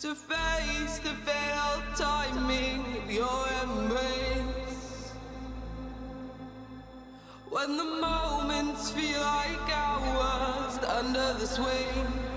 to face the failed timing of your embrace. When the moments feel like hours under the swing.